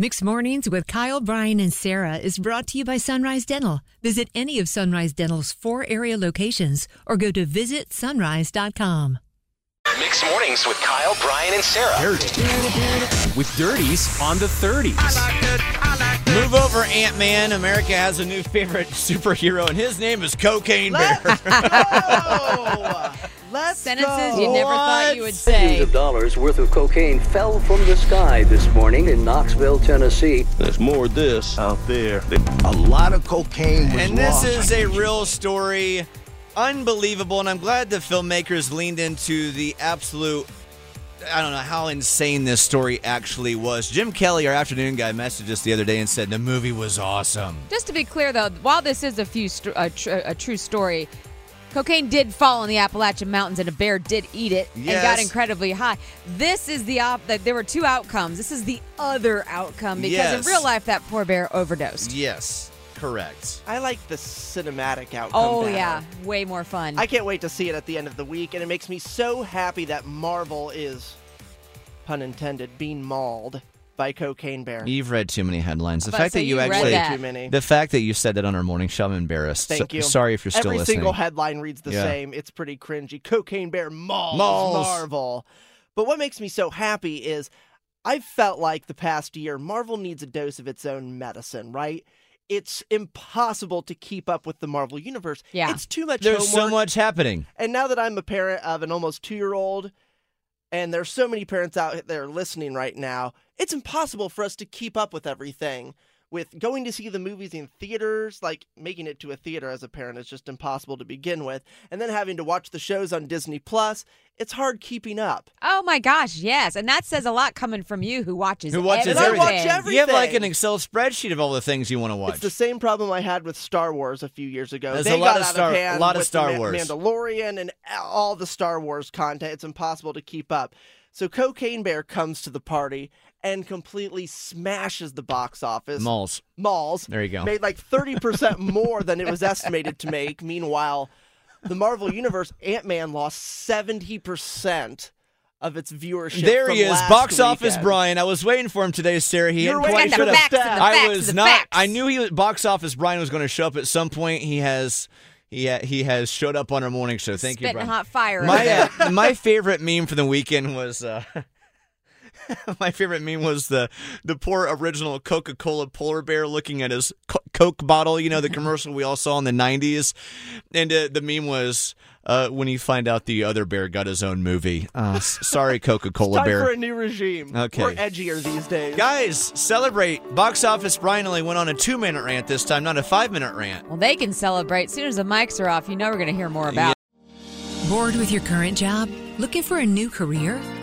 Mixed Mornings with Kyle, Brian, and Sarah is brought to you by Sunrise Dental. Visit any of Sunrise Dental's four area locations or go to visitsunrise.com. Mixed mornings with Kyle, Brian, and Sarah. Dirty. With Dirties on the 30s. Move over, Ant Man. America has a new favorite superhero, and his name is Cocaine Bear. Let's Sentences go. you never thought you would Millions say. of dollars worth of cocaine fell from the sky this morning in Knoxville, Tennessee. There's more of this out there. A lot of cocaine was and this lost. is a real story. Unbelievable. And I'm glad the filmmakers leaned into the absolute. I don't know how insane this story actually was. Jim Kelly, our afternoon guy, messaged us the other day and said the movie was awesome. Just to be clear, though, while this is a few st- a, tr- a true story, cocaine did fall in the Appalachian Mountains and a bear did eat it and got incredibly high. This is the op. That there were two outcomes. This is the other outcome because Yes. in real life that poor bear overdosed. Yes, correct. I like the cinematic outcome. Oh better. yeah, way more fun. I can't wait to see it at the end of the week, and it makes me so happy that Marvel is, pun intended, being mauled by Cocaine Bear. You've read too many headlines. The fact that you you actually, that. Too many. the fact that you said that on our morning show, I'm embarrassed. Thank So- you. Sorry if you're still Every listening. single headline reads the Yeah. same. It's pretty cringy. Cocaine Bear mauls, Mauls. Marvel. But what makes me so happy is I've felt like the past year Marvel needs a dose of its own medicine, right? It's impossible to keep up with the Marvel universe. Yeah. It's too much There's so much happening. And now that I'm a parent of an almost two year old, and there's so many parents out there listening right now, it's impossible for us to keep up with everything. With going to see the movies in theaters, like making it to a theater as a parent is just impossible to begin with. And then having to watch the shows on Disney Plus, it's hard keeping up. oh my gosh, yes, and that says a lot coming from you who watches Who watches And I watch everything. You have like an Excel spreadsheet of all the things you want to watch. It's the same problem I had with Star Wars a few years ago. There's they a lot got of out Star- of hand a lot of with Star the Ma- Wars. Mandalorian and all the Star Wars content. It's impossible to keep up. So Cocaine Bear comes to the party and completely smashes the box office. Mauls. Mauls. There you go. Made like 30% more than it was estimated to make. Meanwhile, the Marvel Universe Ant Man lost 70% of its viewership. There he is, last box office. Brian. I was waiting for him today, Sarah. He You're hadn't quite waiting And for the showed up. facts the I facts I was the not. facts. I knew he was box office Brian was going to show up at some point. He has. He ha- he has showed up on our morning show. Thank you, Spitting Brian. hot fire. My uh, my favorite meme for the weekend was. Uh, My favorite meme was the the poor original Coca Cola polar bear looking at his co- Coke bottle. You know the commercial we all saw in the '90s, and uh, the meme was uh, when you find out the other bear got his own movie. Uh, sorry, Coca Cola Time bear. for a new regime. Okay. We're edgier these days. Guys, celebrate! Box office Brian only went on a two minute rant this time, not a five minute rant. well, they can celebrate. As soon as the mics are off, you know we're going to hear more about. Bored with your current job? Looking for a new career?